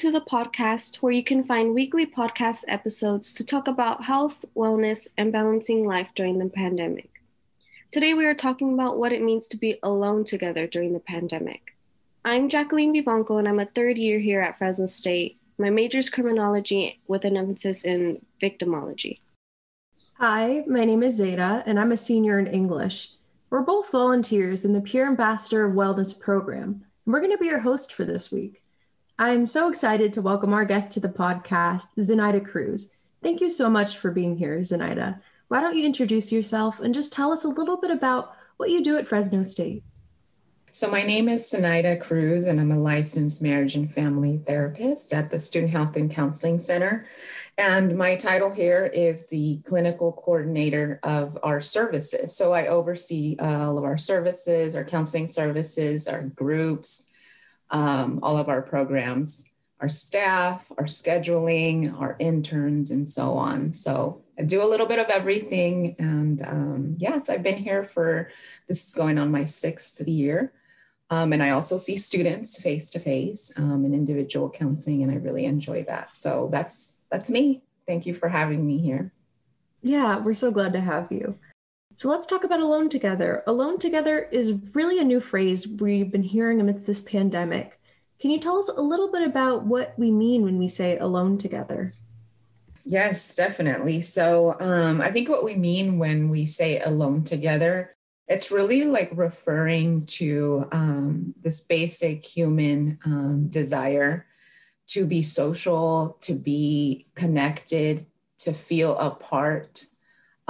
to the podcast where you can find weekly podcast episodes to talk about health, wellness, and balancing life during the pandemic. Today, we are talking about what it means to be alone together during the pandemic. I'm Jacqueline Vivanco, and I'm a third year here at Fresno State. My major is criminology with an emphasis in victimology. Hi, my name is Zeta, and I'm a senior in English. We're both volunteers in the Peer Ambassador of Wellness program, and we're going to be your host for this week. I'm so excited to welcome our guest to the podcast, Zenaida Cruz. Thank you so much for being here, Zenaida. Why don't you introduce yourself and just tell us a little bit about what you do at Fresno State? So, my name is Zenaida Cruz, and I'm a licensed marriage and family therapist at the Student Health and Counseling Center. And my title here is the clinical coordinator of our services. So, I oversee all of our services, our counseling services, our groups, um, all of our programs, our staff, our scheduling, our interns, and so on. So I do a little bit of everything. And um, yes, I've been here for this is going on my sixth year. Um, and I also see students face to face in individual counseling, and I really enjoy that. So that's that's me. Thank you for having me here. Yeah, we're so glad to have you. So let's talk about alone together. Alone together is really a new phrase we've been hearing amidst this pandemic. Can you tell us a little bit about what we mean when we say alone together? Yes, definitely. So um, I think what we mean when we say alone together, it's really like referring to um, this basic human um, desire to be social, to be connected, to feel a part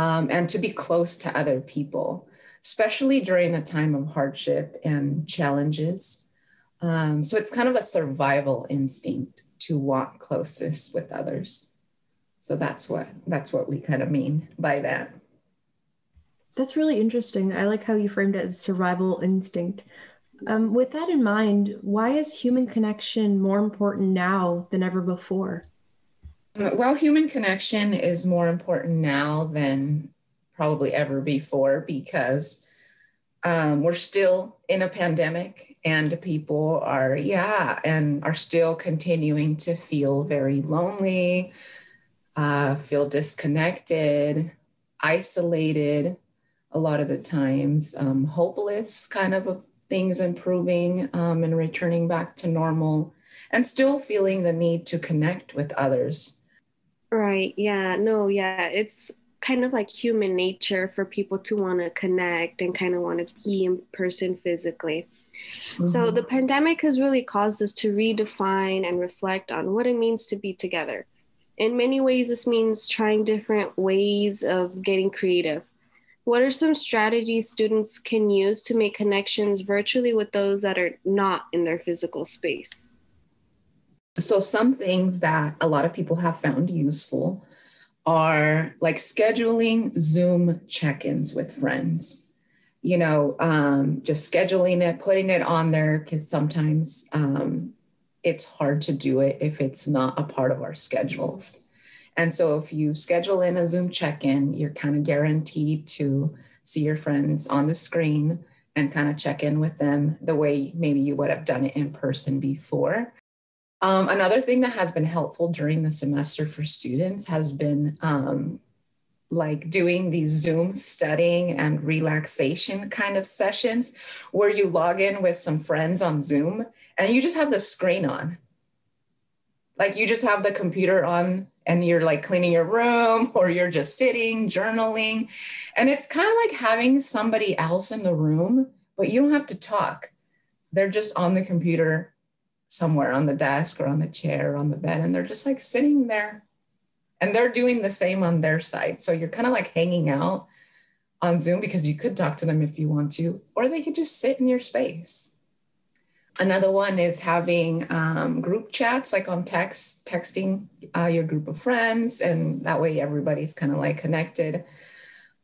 um, and to be close to other people, especially during a time of hardship and challenges. Um, so it's kind of a survival instinct to want closest with others. So that's what that's what we kind of mean by that. That's really interesting. I like how you framed it as survival instinct. Um, with that in mind, why is human connection more important now than ever before? Well, human connection is more important now than probably ever before because um, we're still in a pandemic and people are, yeah, and are still continuing to feel very lonely, uh, feel disconnected, isolated a lot of the times, um, hopeless kind of things improving um, and returning back to normal, and still feeling the need to connect with others Right. Yeah. No, yeah. It's kind of like human nature for people to want to connect and kind of want to be in person physically. Mm-hmm. So the pandemic has really caused us to redefine and reflect on what it means to be together. In many ways, this means trying different ways of getting creative. What are some strategies students can use to make connections virtually with those that are not in their physical space? So, some things that a lot of people have found useful are like scheduling Zoom check ins with friends. You know, um, just scheduling it, putting it on there, because sometimes um, it's hard to do it if it's not a part of our schedules. And so, if you schedule in a Zoom check in, you're kind of guaranteed to see your friends on the screen and kind of check in with them the way maybe you would have done it in person before. Um, another thing that has been helpful during the semester for students has been um, like doing these Zoom studying and relaxation kind of sessions where you log in with some friends on Zoom and you just have the screen on. Like you just have the computer on and you're like cleaning your room or you're just sitting, journaling. And it's kind of like having somebody else in the room, but you don't have to talk. They're just on the computer somewhere on the desk or on the chair or on the bed and they're just like sitting there and they're doing the same on their side. So you're kind of like hanging out on zoom because you could talk to them if you want to or they could just sit in your space. Another one is having um, group chats like on text texting uh, your group of friends and that way everybody's kind of like connected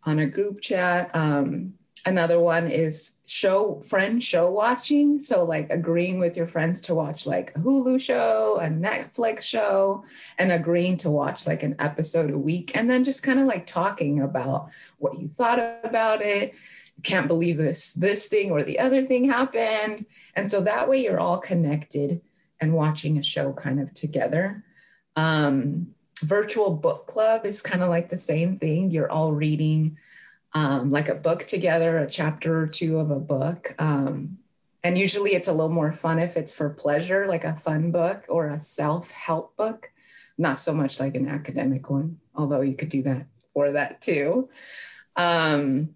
on a group chat. Um, another one is show friend show watching so like agreeing with your friends to watch like a hulu show a netflix show and agreeing to watch like an episode a week and then just kind of like talking about what you thought about it can't believe this this thing or the other thing happened and so that way you're all connected and watching a show kind of together. Um, virtual book club is kind of like the same thing. You're all reading um, like a book together, a chapter or two of a book. Um, and usually it's a little more fun if it's for pleasure, like a fun book or a self help book, not so much like an academic one, although you could do that for that too. Um,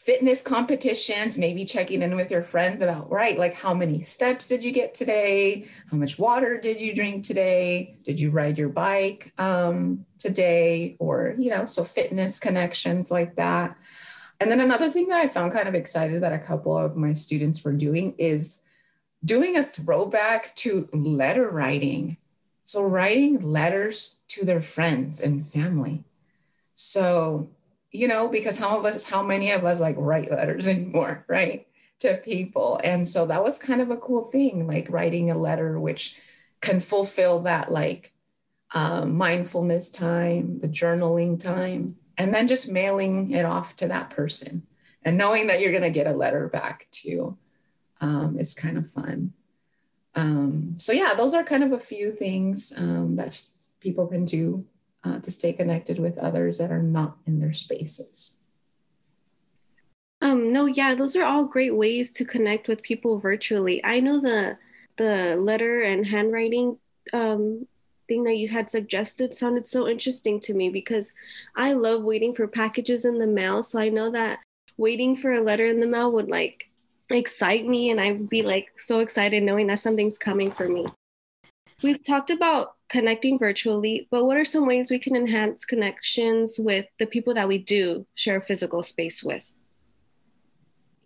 fitness competitions, maybe checking in with your friends about, right, like how many steps did you get today? How much water did you drink today? Did you ride your bike um, today? Or, you know, so fitness connections like that. And then another thing that I found kind of excited that a couple of my students were doing is doing a throwback to letter writing. So, writing letters to their friends and family. So, you know, because how of us, how many of us like write letters anymore, right? To people. And so that was kind of a cool thing, like writing a letter which can fulfill that like um, mindfulness time, the journaling time, and then just mailing it off to that person and knowing that you're going to get a letter back too um, is kind of fun. Um, so yeah, those are kind of a few things um, that people can do uh, to stay connected with others that are not in their spaces. Um, no, yeah, those are all great ways to connect with people virtually. I know the the letter and handwriting um, thing that you had suggested sounded so interesting to me because I love waiting for packages in the mail. So I know that waiting for a letter in the mail would like excite me and I'd be like so excited knowing that something's coming for me. We've talked about connecting virtually, but what are some ways we can enhance connections with the people that we do share physical space with?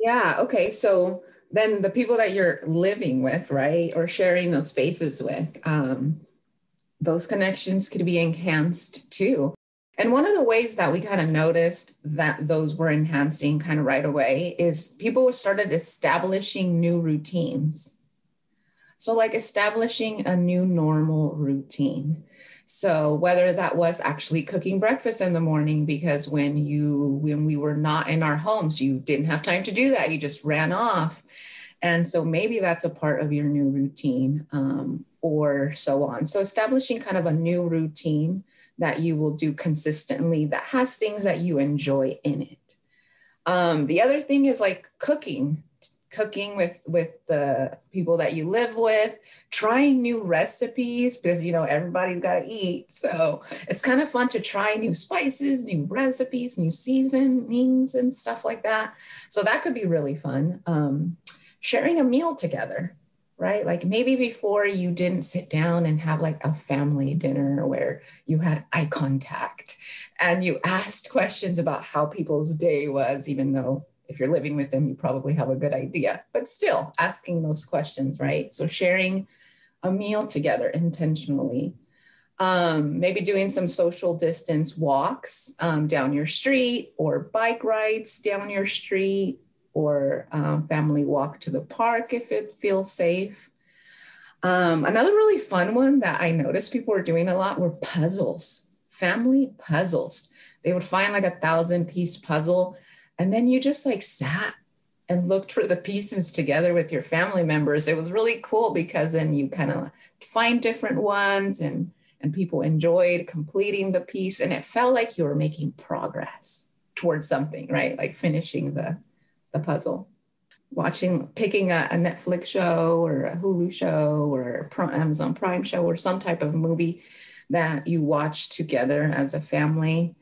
Yeah, okay. So then the people that you're living with, right, or sharing those spaces with, um, those connections could be enhanced too. And one of the ways that we kind of noticed that those were enhancing kind of right away is people started establishing new routines. So, like establishing a new normal routine. So, whether that was actually cooking breakfast in the morning, because when you, when we were not in our homes, you didn't have time to do that, you just ran off. And so, maybe that's a part of your new routine um, or so on. So, establishing kind of a new routine that you will do consistently that has things that you enjoy in it. Um, the other thing is like cooking cooking with with the people that you live with trying new recipes because you know everybody's got to eat. So it's kind of fun to try new spices new recipes new seasonings and stuff like that. So that could be really fun. Um, sharing a meal together right? Like maybe before you didn't sit down and have like a family dinner where you had eye contact and you asked questions about how people's day was even though if you're living with them, you probably have a good idea, but still asking those questions, right? So sharing a meal together intentionally. Um, maybe doing some social distance walks um, down your street or bike rides down your street or um, family walk to the park if it feels safe. Um, another really fun one that I noticed people were doing a lot were puzzles, family puzzles. They would find like a thousand piece puzzle and then you just like sat and looked for the pieces together with your family members. It was really cool because then you kind of find different ones and and people enjoyed completing the piece and it felt like you were making progress towards something, right? Like finishing the the puzzle. Watching, picking a, a Netflix show or a Hulu show or Amazon Prime show or some type of movie that you watch together as a family.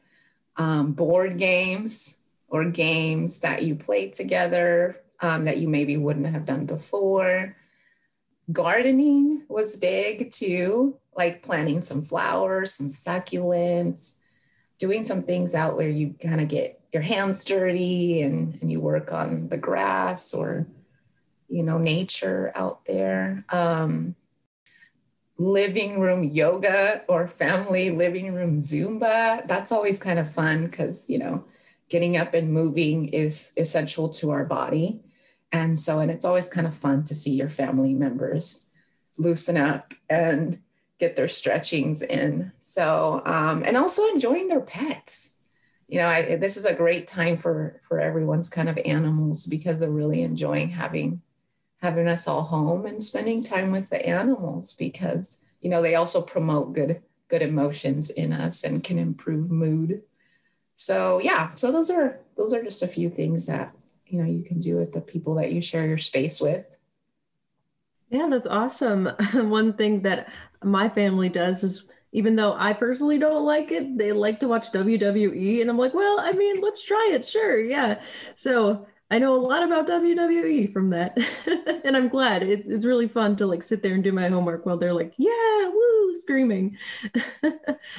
Um, board games, or games that you played together um, that you maybe wouldn't have done before. Gardening was big too, like planting some flowers, some succulents, doing some things out where you kind of get your hands dirty and, and you work on the grass or, you know, nature out there. Um, living room yoga or family living room Zumba. That's always kind of fun because, you know, getting up and moving is essential to our body. And so, and it's always kind of fun to see your family members loosen up and get their stretchings in. So, um, and also enjoying their pets. You know, I, this is a great time for for everyone's kind of animals because they're really enjoying having having us all home and spending time with the animals because you know they also promote good good emotions in us and can improve mood so yeah so those are those are just a few things that you know you can do with the people that you share your space with yeah that's awesome one thing that my family does is even though I personally don't like it, they like to watch WWE. And I'm like, well, I mean, let's try it. Sure. Yeah. So I know a lot about WWE from that. and I'm glad. It, it's really fun to like sit there and do my homework while they're like, yeah, woo, screaming.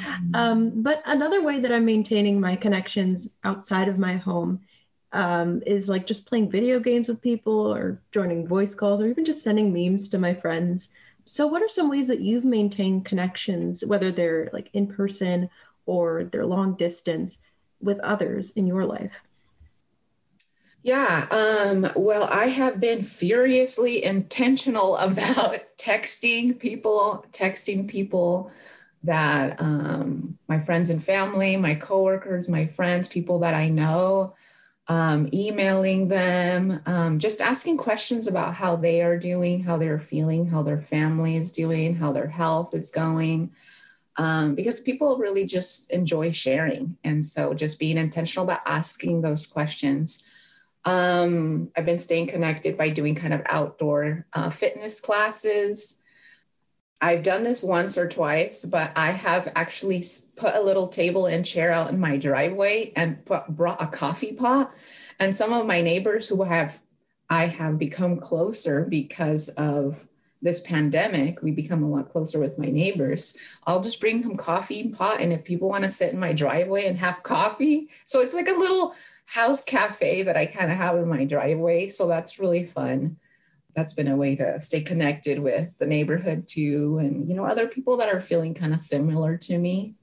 Mm-hmm. um, but another way that I'm maintaining my connections outside of my home um, is like just playing video games with people or joining voice calls or even just sending memes to my friends. So, what are some ways that you've maintained connections, whether they're like in person or they're long distance, with others in your life? Yeah, um, well, I have been furiously intentional about texting people, texting people that um, my friends and family, my coworkers, my friends, people that I know, um, emailing them, um, just asking questions about how they are doing, how they're feeling, how their family is doing, how their health is going. Um, because people really just enjoy sharing. And so just being intentional about asking those questions um, I've been staying connected by doing kind of outdoor uh, fitness classes. I've done this once or twice, but I have actually put a little table and chair out in my driveway and put, brought a coffee pot. And some of my neighbors who have I have become closer because of this pandemic, we become a lot closer with my neighbors. I'll just bring them coffee pot. And if people want to sit in my driveway and have coffee, so it's like a little house cafe that I kind of have in my driveway. So that's really fun. That's been a way to stay connected with the neighborhood too, and you know other people that are feeling kind of similar to me.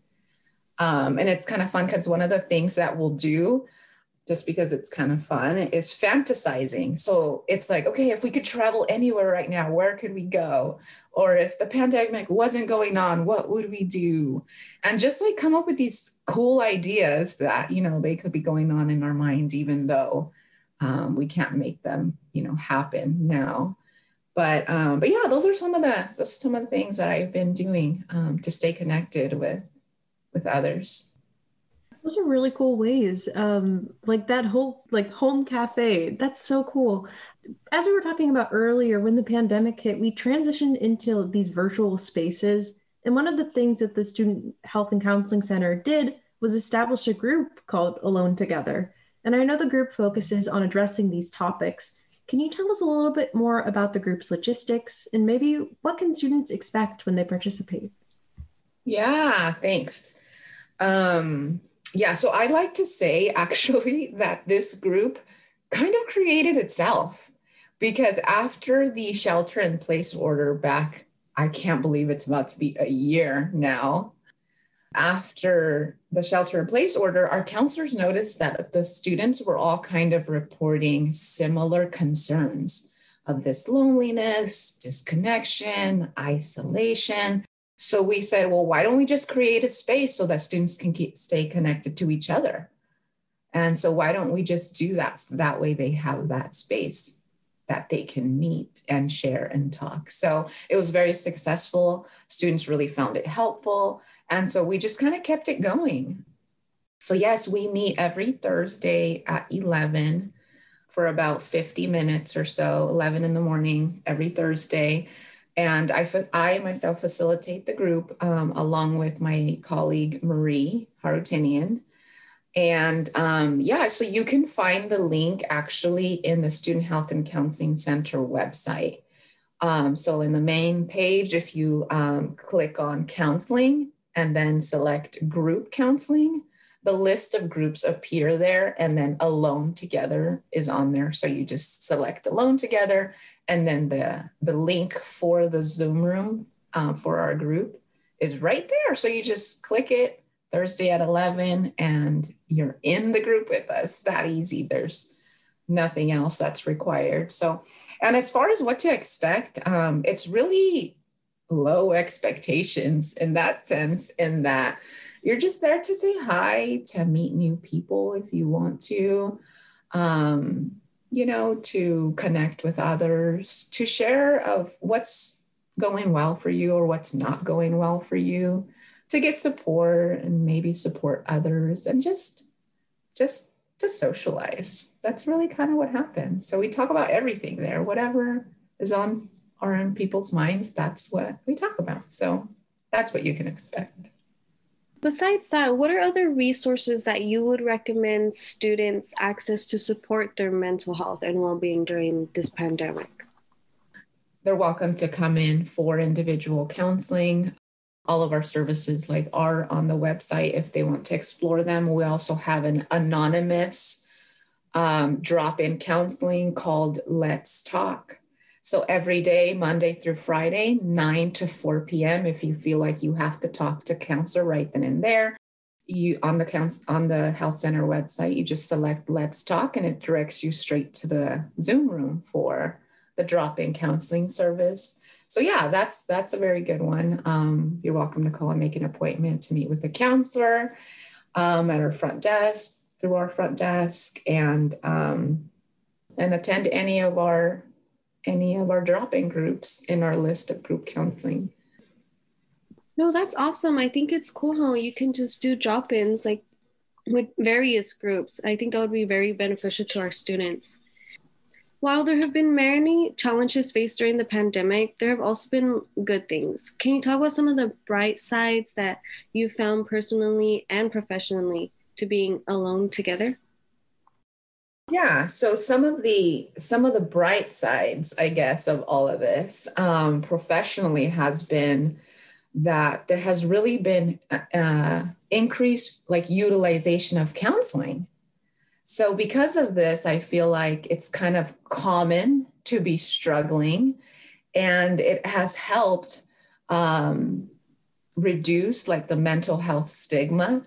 Um, and it's kind of fun because one of the things that we'll do just because it's kind of fun is fantasizing. So it's like, okay, if we could travel anywhere right now, where could we go? Or if the pandemic wasn't going on, what would we do? And just like come up with these cool ideas that, you know, they could be going on in our mind, even though um, we can't make them, you know, happen now. But um, but yeah, those are some of the those some of the things that I've been doing um, to stay connected with with others. Those are really cool ways. Um, like that whole like home cafe. That's so cool. As we were talking about earlier, when the pandemic hit, we transitioned into these virtual spaces. And one of the things that the Student Health and Counseling Center did was establish a group called Alone Together. And I know the group focuses on addressing these topics. Can you tell us a little bit more about the group's logistics and maybe what can students expect when they participate? Yeah, thanks. Um, yeah, so I like to say actually that this group kind of created itself because after the shelter in place order back, I can't believe it's about to be a year now. After the shelter in place order, our counselors noticed that the students were all kind of reporting similar concerns of this loneliness, disconnection, isolation. So we said, well, why don't we just create a space so that students can keep, stay connected to each other? And so why don't we just do that? That way they have that space that they can meet and share and talk. So it was very successful. Students really found it helpful. And so we just kind of kept it going. So, yes, we meet every Thursday at 11 for about 50 minutes or so, 11 in the morning every Thursday. And I, I myself facilitate the group um, along with my colleague Marie Harutinian. And um, yeah, so you can find the link actually in the Student Health and Counseling Center website. Um, so in the main page, if you um, click on counseling and then select group counseling, the list of groups appear there and then alone together is on there. So you just select alone together and then the the link for the zoom room um, for our group is right there. So you just click it thursday at 11 and you're in the group with us. That easy. There's nothing else that's required. So and as far as what to expect um, it's really low expectations in that sense in that you're just there to say hi to meet new people if you want to. Um, you know, to connect with others, to share of what's going well for you or what's not going well for you, to get support and maybe support others and just just to socialize. That's really kind of what happens. So we talk about everything there, whatever is on or in people's minds, that's what we talk about. So that's what you can expect. Besides that, what are other resources that you would recommend students access to support their mental health and well being during this pandemic? They're welcome to come in for individual counseling. All of our services like are on the website if they want to explore them. We also have an anonymous um, drop-in counseling called Let's Talk. So every day, Monday through Friday, 9 to 4 p.m. If you feel like you have to talk to counselor right then and there, you on the counsel on the health center website, you just select Let's Talk and it directs you straight to the Zoom room for the drop-in counseling service. So yeah, that's that's a very good one. Um, you're welcome to call and make an appointment to meet with a counselor um, at our front desk through our front desk and um, and attend any of our any of our drop-in groups in our list of group counseling. No, that's awesome. I think it's cool how you can just do drop-ins like with various groups. I think that would be very beneficial to our students. While there have been many challenges faced during the pandemic, there have also been good things. Can you talk about some of the bright sides that you found personally and professionally to being alone together? Yeah, so some of the some of the bright sides, I guess, of all of this um, professionally has been that there has really been uh, increased like utilization of counseling. So because of this, I feel like it's kind of common to be struggling, and it has helped um, reduce like the mental health stigma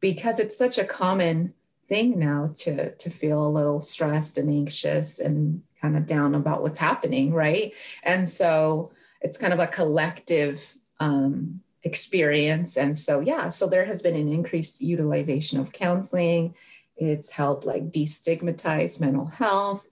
because it's such a common thing now to to feel a little stressed and anxious and kind of down about what's happening right? And so it's kind of a collective um, experience. And so yeah so there has been an increased utilization of counseling. It's helped like destigmatize mental health.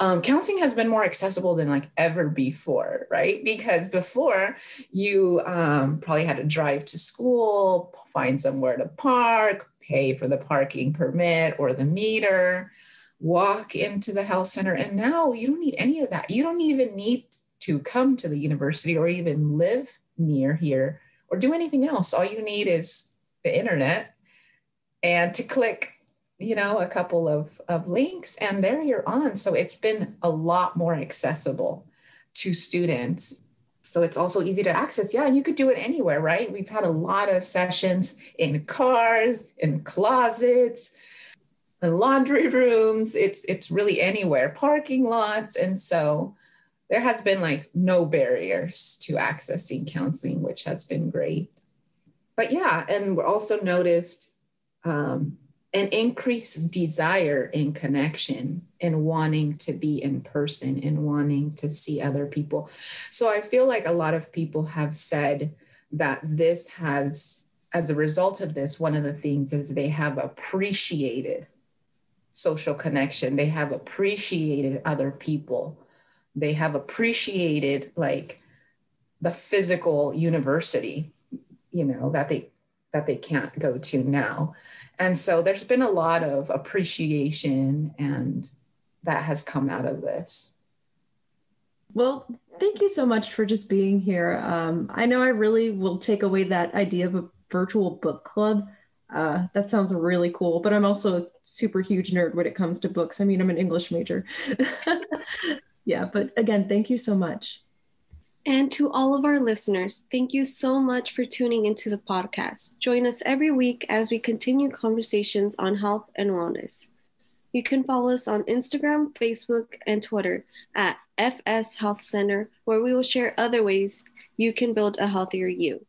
Um, counseling has been more accessible than like ever before right? Because before you um, probably had to drive to school find somewhere to park pay for the parking permit or the meter, walk into the health center. And now you don't need any of that. You don't even need to come to the university or even live near here or do anything else. All you need is the internet and to click you know a couple of, of links and there you're on so it's been a lot more accessible to students so it's also easy to access. Yeah, you could do it anywhere, right? We've had a lot of sessions in cars, in closets, in laundry rooms. It's it's really anywhere, parking lots, and so there has been like no barriers to accessing counseling, which has been great. But yeah, and we're also noticed um, an increased desire in connection and wanting to be in person and wanting to see other people. So I feel like a lot of people have said that this has, as a result of this, one of the things is they have appreciated social connection, they have appreciated other people, they have appreciated like the physical university, you know, that they that they can't go to now. And so there's been a lot of appreciation and that has come out of this. Well, thank you so much for just being here. Um, I know I really will take away that idea of a virtual book club. Uh, that sounds really cool, but I'm also a super huge nerd when it comes to books. I mean, I'm an English major. yeah, but again, thank you so much. And to all of our listeners, thank you so much for tuning into the podcast. Join us every week as we continue conversations on health and wellness. You can follow us on Instagram, Facebook, and Twitter at FS Health Center, where we will share other ways you can build a healthier you.